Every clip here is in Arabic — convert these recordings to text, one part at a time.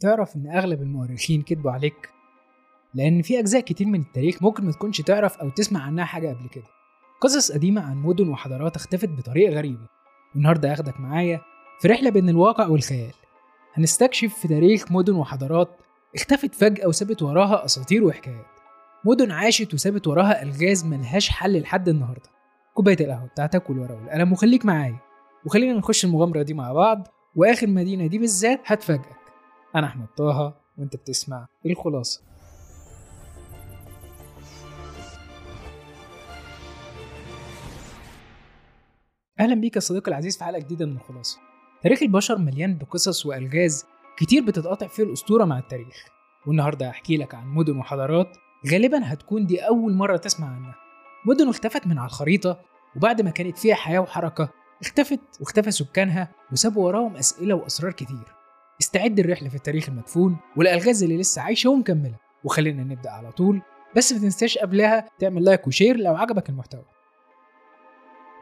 تعرف إن أغلب المؤرخين كدبوا عليك؟ لأن في أجزاء كتير من التاريخ ممكن ما تكونش تعرف أو تسمع عنها حاجة قبل كده. قصص قديمة عن مدن وحضارات اختفت بطريقة غريبة. والنهاردة هاخدك معايا في رحلة بين الواقع والخيال. هنستكشف في تاريخ مدن وحضارات اختفت فجأة وسابت وراها أساطير وحكايات. مدن عاشت وسابت وراها ألغاز ملهاش حل لحد النهاردة. كوباية القهوة بتاعتك والورقة والقلم وخليك معايا. وخلينا نخش المغامرة دي مع بعض. وآخر مدينة دي بالذات هتفاجئك أنا أحمد طه وأنت بتسمع الخلاصة. أهلا بيك يا صديقي العزيز في حلقة جديدة من الخلاصة. تاريخ البشر مليان بقصص وألغاز كتير بتتقاطع فيه الأسطورة مع التاريخ. والنهاردة هحكي لك عن مدن وحضارات غالبا هتكون دي أول مرة تسمع عنها. مدن اختفت من على الخريطة وبعد ما كانت فيها حياة وحركة اختفت واختفى سكانها وسابوا وراهم أسئلة وأسرار كتير. استعد لرحلة في التاريخ المدفون والألغاز اللي لسه عايشة ومكملة وخلينا نبدأ على طول. بس ما تنساش قبلها تعمل like و share لو عجبك المحتوى.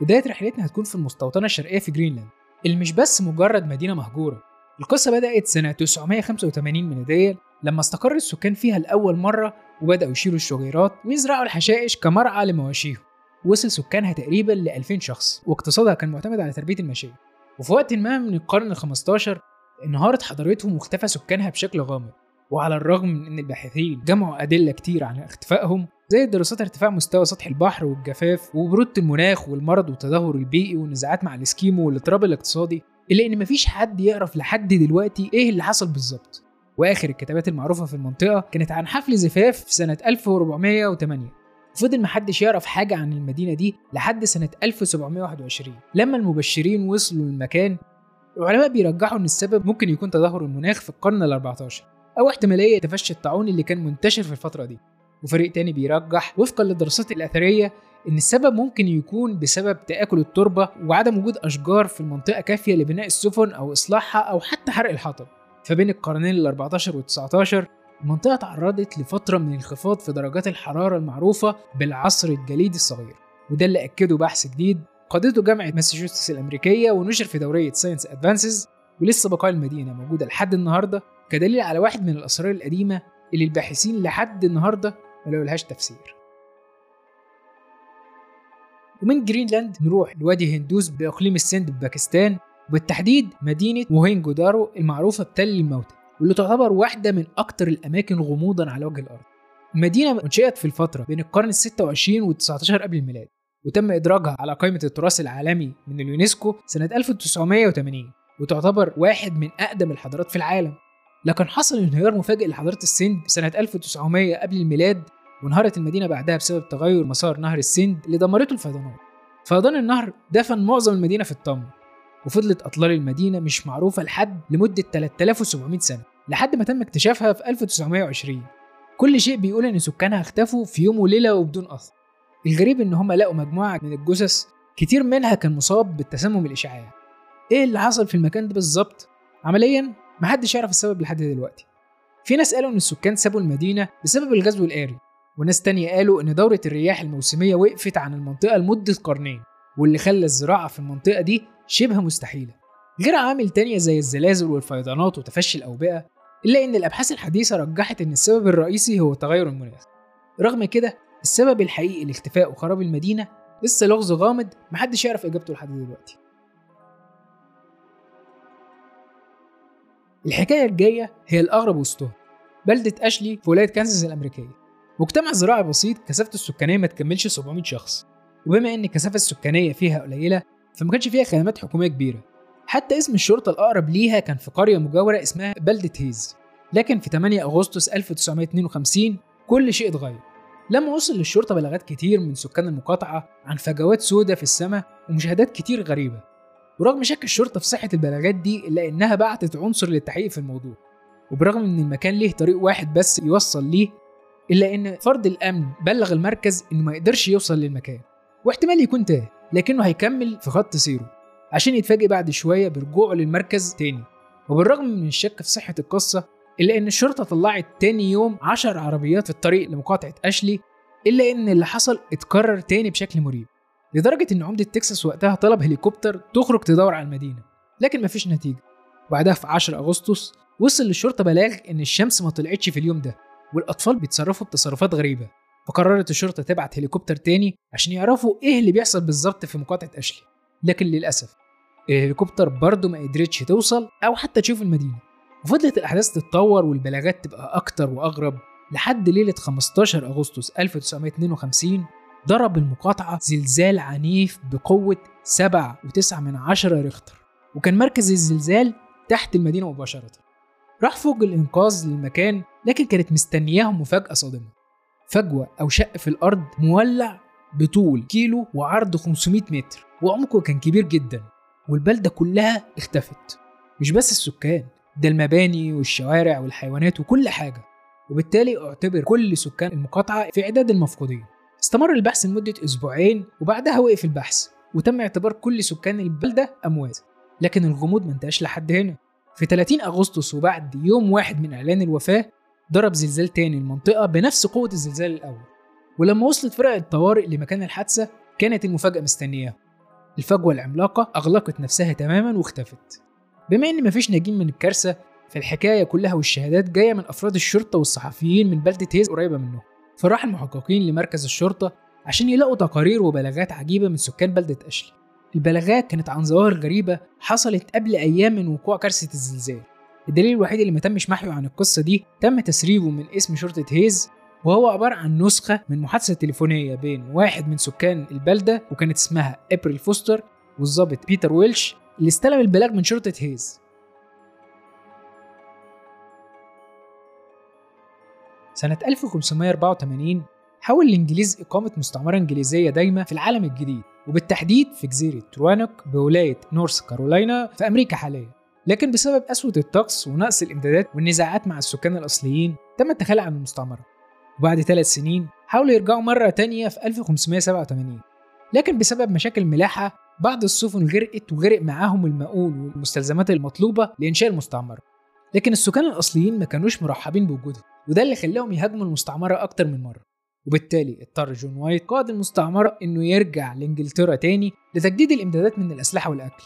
بداية رحلتنا هتكون في المستوطنة الشرقية في جرينلاند. اللي مش بس مجرد مدينة مهجورة. القصة بدأت سنة 985 ميلادية لما استقر السكان فيها لأول مرة وبدأوا يشيلوا الشجيرات ويزرعوا الحشائش كمرعى لمواشيهم. وصل سكانها تقريبا ل 2000 شخص واقتصادها كان معتمد على تربية الماشية وفي وقت ما من القرن ال 15 انهارت حضارتهم واختفى سكانها بشكل غامض. وعلى الرغم من إن الباحثين جمعوا أدلة كتير عن اختفائهم زي دراسات ارتفاع مستوى سطح البحر والجفاف وبرودة المناخ والمرض والتدهور البيئي والنزاعات مع الإسكيمو والاضطراب الاقتصادي إلا إن مفيش حد يعرف لحد دلوقتي إيه اللي حصل بالظبط. وآخر الكتابات المعروفة في المنطقة كانت عن حفل زفاف في سنة 1408 فضل محدش يعرف حاجة عن المدينة دي لحد سنة 1721 لما المبشرين وصلوا للمكان العلماء بيرجحوا إن السبب ممكن يكون تدهور المناخ في القرن ال 14 أو احتمالية تفشي الطاعون اللي كان منتشر في الفترة دي. وفريق تاني بيرجح وفقا للدراسات الأثرية إن السبب ممكن يكون بسبب تآكل التربة وعدم وجود أشجار في المنطقة كافية لبناء السفن أو إصلاحها أو حتى حرق الحطب فبين القرنين ال 14 وال 19 المنطقة تعرضت لفترة من الانخفاض في درجات الحرارة المعروفة بالعصر الجليدي الصغير وده اللي أكده بحث جديد قادته جامعة ماساتشوستس الأمريكية ونشر في دورية Science Advances ولسه بقايا المدينة موجودة لحد النهاردة كدليل على واحد من الأسرار القديمة اللي الباحثين لحد النهاردة ما لقولهاش تفسير. ومن جرينلاند نروح لوادي إندوس بإقليم السند بباكستان وبالتحديد مدينة موهينجو دارو المعروفة بتل الموتى واللي تعتبر واحدة من أكتر الأماكن غموضا على وجه الأرض. المدينة انشئت في الفترة بين القرن ال 26 وال 19 قبل الميلاد. وتم إدراجها على قائمة التراث العالمي من اليونسكو سنة 1980 وتعتبر واحد من أقدم الحضارات في العالم. لكن حصل انهيار مفاجئ لحضارة السند سنة 1900 قبل الميلاد وانهارت المدينة بعدها بسبب تغير مسار نهر السند اللي دمرته الفيضانات. فيضان النهر دفن معظم المدينة في الطمر وفضلت أطلال المدينة مش معروفة لحد لمدة 3700 سنة لحد ما تم اكتشافها في 1920 كل شيء بيقول إن سكانها اختفوا في يوم وليلة وبدون أثر. الغريب إن هم لقوا مجموعة من الجثث كتير منها كان مصاب بالتسمم الإشعاعي. إيه اللي حصل في المكان ده بالظبط؟ عمليا محدش يعرف السبب لحد دلوقتي. في ناس قالوا إن السكان سابوا المدينة بسبب الغزو الآري وناس تانية قالوا إن دورة الرياح الموسمية وقفت عن المنطقة لمدة قرنين واللي خلى الزراعة في المنطقة دي شبه مستحيلة. غير عوامل تانية زي الزلازل والفيضانات وتفشي الأوبئة إلا إن الأبحاث الحديثة رجحت إن السبب الرئيسي هو تغير المناخ. رغم كده السبب الحقيقي لاختفاء وخراب المدينة لسه لغز غامض محدش يعرف إجابته لحد دلوقتي. الحكاية الجاية هي الأغرب وسطهم بلدة أشلي في ولاية كانزاس الأمريكية. مجتمع زراعي بسيط كثافته السكانية ما تكملش 700 شخص. وبما إن الكثافة السكانية فيها قليلة فما كانش فيها خدمات حكومية كبيرة. حتى اسم الشرطة الأقرب ليها كان في قرية مجاورة اسمها بلدة هيز. لكن في 8 أغسطس 1952 كل شيء اتغير. لما وصل للشرطة بلاغات كتير من سكان المقاطعة عن فجوات سوداء في السماء ومشاهدات كتير غريبة. ورغم شك الشرطة في صحة البلاغات دي إلا إنها بعتت عنصر للتحقيق في الموضوع. وبرغم إن المكان ليه طريق واحد بس يوصل ليه إلا إن فرد الأمن بلغ المركز إنه ما يقدرش يوصل للمكان. واحتمال يكون تاه لكنه هيكمل في خط سيره عشان يتفاجئ بعد شوية برجوعه للمركز تاني. وبالرغم من الشك في صحة القصة إلا إن الشرطة طلعت تاني يوم عشر عربيات في الطريق لمقاطعة أشلي إلا إن اللي حصل اتكرر تاني بشكل مريب. لدرجة إن عمدة تكساس وقتها طلب هليكوبتر تخرج تدور على المدينة لكن مفيش نتيجة. وبعدها في 10 أغسطس وصل للشرطة بلاغ إن الشمس ما طلعتش في اليوم ده والأطفال بيتصرفوا بتصرفات غريبة. فقررت الشرطة تبعت هليكوبتر تاني عشان يعرفوا إيه اللي بيحصل بالظبط في مقاطعة أشلي. لكن للأسف الهليكوبتر برضه ما قدرتش توصل أو حتى تشوف المدينة. وفضلت الأحداث تتطور والبلاغات تبقى أكتر وأغرب لحد ليلة 15 أغسطس 1952 ضرب المقاطعة زلزال عنيف بقوة 7.9 من عشرة ريختر وكان مركز الزلزال تحت المدينة مباشرة. راح فوق الإنقاذ للمكان لكن كانت مستنياهم مفاجأة صادمة. فجوة أو شق في الأرض مولع بطول كيلو وعرض 500 متر وعمقه كان كبير جدا والبلدة كلها اختفت. مش بس السكان ده المباني والشوارع والحيوانات وكل حاجة. وبالتالي أعتبر كل سكان المقاطعة في إعداد المفقودين. استمر البحث لمدة أسبوعين وبعدها وقف البحث وتم اعتبار كل سكان البلدة أموات. لكن الغموض ما انتهاش لحد هنا. في 30 أغسطس وبعد يوم واحد من إعلان الوفاة ضرب زلزال تاني المنطقة بنفس قوة الزلزال الأول. ولما وصلت فرق الطوارئ لمكان الحادثة كانت المفاجأة مستنياها. الفجوة العملاقة أغلقت نفسها تماما واختفت. بما إن مفيش ناجين من الكارثة فالحكاية كلها والشهادات جاية من أفراد الشرطة والصحفيين من بلدة هيز قريبة منهم. فراح المحققين لمركز الشرطة عشان يلاقوا تقارير وبلاغات عجيبة من سكان بلدة أشلي. البلاغات كانت عن ظواهر غريبة حصلت قبل أيام من وقوع كارثة الزلزال. الدليل الوحيد اللي ما تمش محيه عن القصة دي تم تسريبه من قسم شرطة هيز وهو عبارة عن نسخة من محادثة تليفونية بين واحد من سكان البلدة وكانت اسمها إبريل فوستر والظابط بيتر ويلش اللي استلم البلاغ من شرطة هيز. سنة 1584 حاول الإنجليز إقامة مستعمرة إنجليزية دايمة في العالم الجديد وبالتحديد في جزيرة تروانوك بولاية نورث كارولاينا في أمريكا حاليا. لكن بسبب قسوة الطقس ونقص الإمدادات والنزاعات مع السكان الأصليين تم التخلي عن المستعمرة. وبعد ثلاث سنين حاولوا يرجعوا مرة تانية في 1587 لكن بسبب مشاكل ملاحة بعض السفن غرقت وغرق معاهم المؤون والمستلزمات المطلوبة لإنشاء المستعمرة. لكن السكان الأصليين ما كانوش مرحبين بوجودهم وده اللي خلاهم يهاجموا المستعمرة أكتر من مرة. وبالتالي اضطر جون وايت قائد المستعمرة إنه يرجع لإنجلترا تاني لتجديد الإمدادات من الأسلحة والأكل.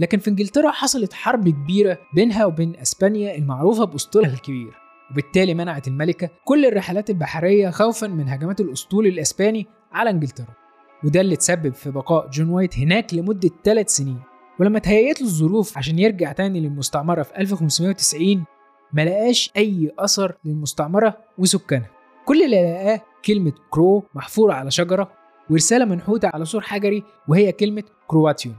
لكن في إنجلترا حصلت حرب كبيرة بينها وبين أسبانيا المعروفة بأسطولها الكبير. وبالتالي منعت الملكة كل الرحلات البحرية خوفا من هجمات الأسطول الأسباني على إنجلترا. وده اللي تسبب في بقاء جون وايت هناك لمدة ثلاث سنين. ولما تهيأت له الظروف عشان يرجع تاني للمستعمرة في 1590 ما لقاش أي أثر للمستعمرة وسكانها. كل اللي لقاه كلمة كرو محفورة على شجرة ورسالة منحوتة على سور حجري وهي كلمة كرواتون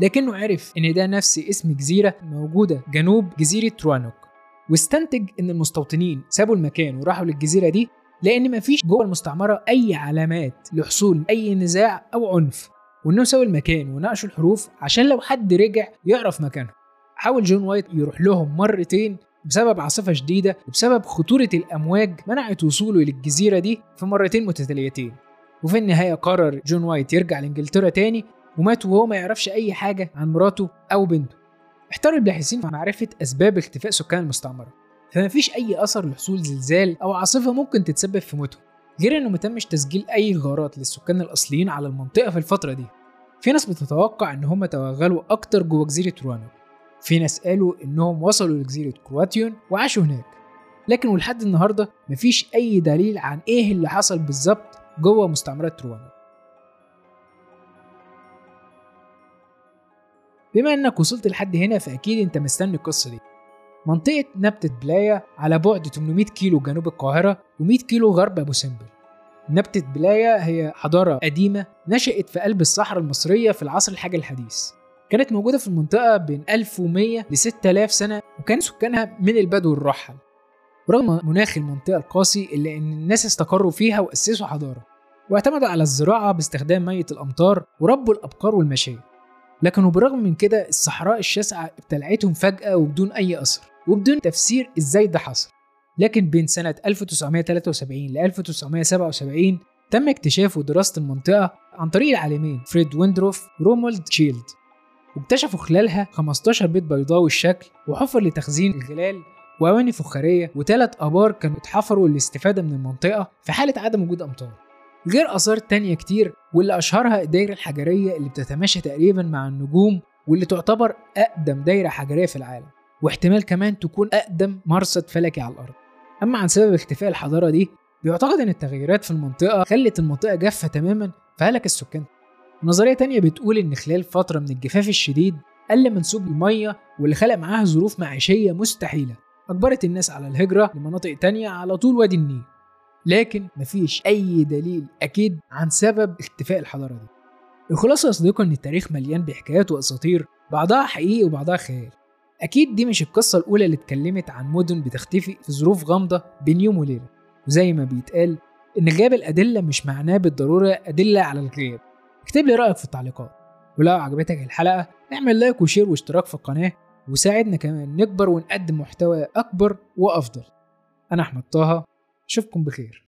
لكنه عرف إن ده نفس اسم جزيرة موجودة جنوب جزيرة رونوك واستنتج إن المستوطنين سابوا المكان وراحوا للجزيرة دي لأن مفيش جوه المستعمرة أي علامات لحصول أي نزاع أو عنف وإنهم سابوا المكان ونقشوا الحروف عشان لو حد رجع يعرف مكانه. حاول جون وايت يروح لهم مرتين بسبب عاصفة شديدة وبسبب خطورة الأمواج منعت وصوله للجزيرة دي في مرتين متتاليتين. وفي النهاية قرر جون وايت يرجع لإنجلترا تاني ومات وهو ما يعرفش أي حاجة عن مراته أو بنته. احتار الباحثين في معرفة أسباب اختفاء سكان المستعمرة. فما فيش أي أثر لحصول زلزال أو عاصفة ممكن تتسبب في موتهم غير إنه متمش تسجيل أي غارات للسكان الأصليين على المنطقة في الفترة دي. في ناس بتتوقع إن هم توغلوا أكتر جوه جزيرة روانو في ناس قالوا إنهم وصلوا لجزيرة كرواتيون وعاشوا هناك. لكن ولحد النهاردة مفيش أي دليل عن إيه اللي حصل بالظبط جوه مستعمرة روانو بما إنك وصلت لحد هنا فأكيد أنت مستني القصة دي. منطقة نبتة بلايا على بعد 800 كيلو جنوب القاهرة و100 كيلو غرب أبو سمبل. نبتة بلايا هي حضارة قديمة نشأت في قلب الصحراء المصرية في العصر الحجري الحديث. كانت موجودة في المنطقة بين 1100 ل 6000 سنة وكان سكانها من البدو الرحل. ورغم مناخ المنطقة القاسي إلا أن الناس استقروا فيها وأسسوا حضارة. واعتمدوا على الزراعة باستخدام مية الأمطار وربوا الأبقار والمشاية لكن وبرغم من كده الصحراء الشاسعة ابتلعتهم فجأة وبدون أي أثر وبدون تفسير إزاي ده حصل. لكن بين سنة 1973 ل 1977 تم اكتشاف ودراسة المنطقة عن طريق العالمين فريد ويندروف ورومولد تشيلد واكتشفوا خلالها 15 بيت بيضاوي الشكل وحفر لتخزين الغلال وأواني فخارية وثلاث آبار كانوا اتحفروا للاستفادة من المنطقة في حالة عدم وجود أمطار. غير آثار تانية كتير واللي أشهرها الدايرة الحجرية اللي بتتماشى تقريبا مع النجوم واللي تعتبر أقدم دايرة حجرية في العالم واحتمال كمان تكون أقدم مرصد فلكي على الأرض. أما عن سبب اختفاء الحضارة دي بيعتقد إن التغيرات في المنطقة خلت المنطقة جافة تماما فهلك السكان. نظرية تانية بتقول إن خلال فترة من الجفاف الشديد قل منسوب المية واللي خلق معاها ظروف معيشية مستحيلة. أجبرت الناس على الهجرة لمناطق تانية على طول وادي النيل. لكن مفيش أي دليل أكيد عن سبب اختفاء الحضارة دي. الخلاصة يا صديقي إن التاريخ مليان بحكايات وأساطير بعضها حقيقي وبعضها خيال. أكيد دي مش القصة الأولى اللي اتكلمت عن مدن بتختفي في ظروف غامضة بين يوم وليلة. وزي ما بيتقال إن غياب الأدلة مش معناه بالضرورة أدلة على الغياب. اكتب لي رأيك في التعليقات. ولو عجبتك الحلقة اعمل like و share واشترك في القناة وساعدنا كمان نكبر ونقدم محتوى أكبر وأفضل. أنا أحمد طه. أشوفكم بخير.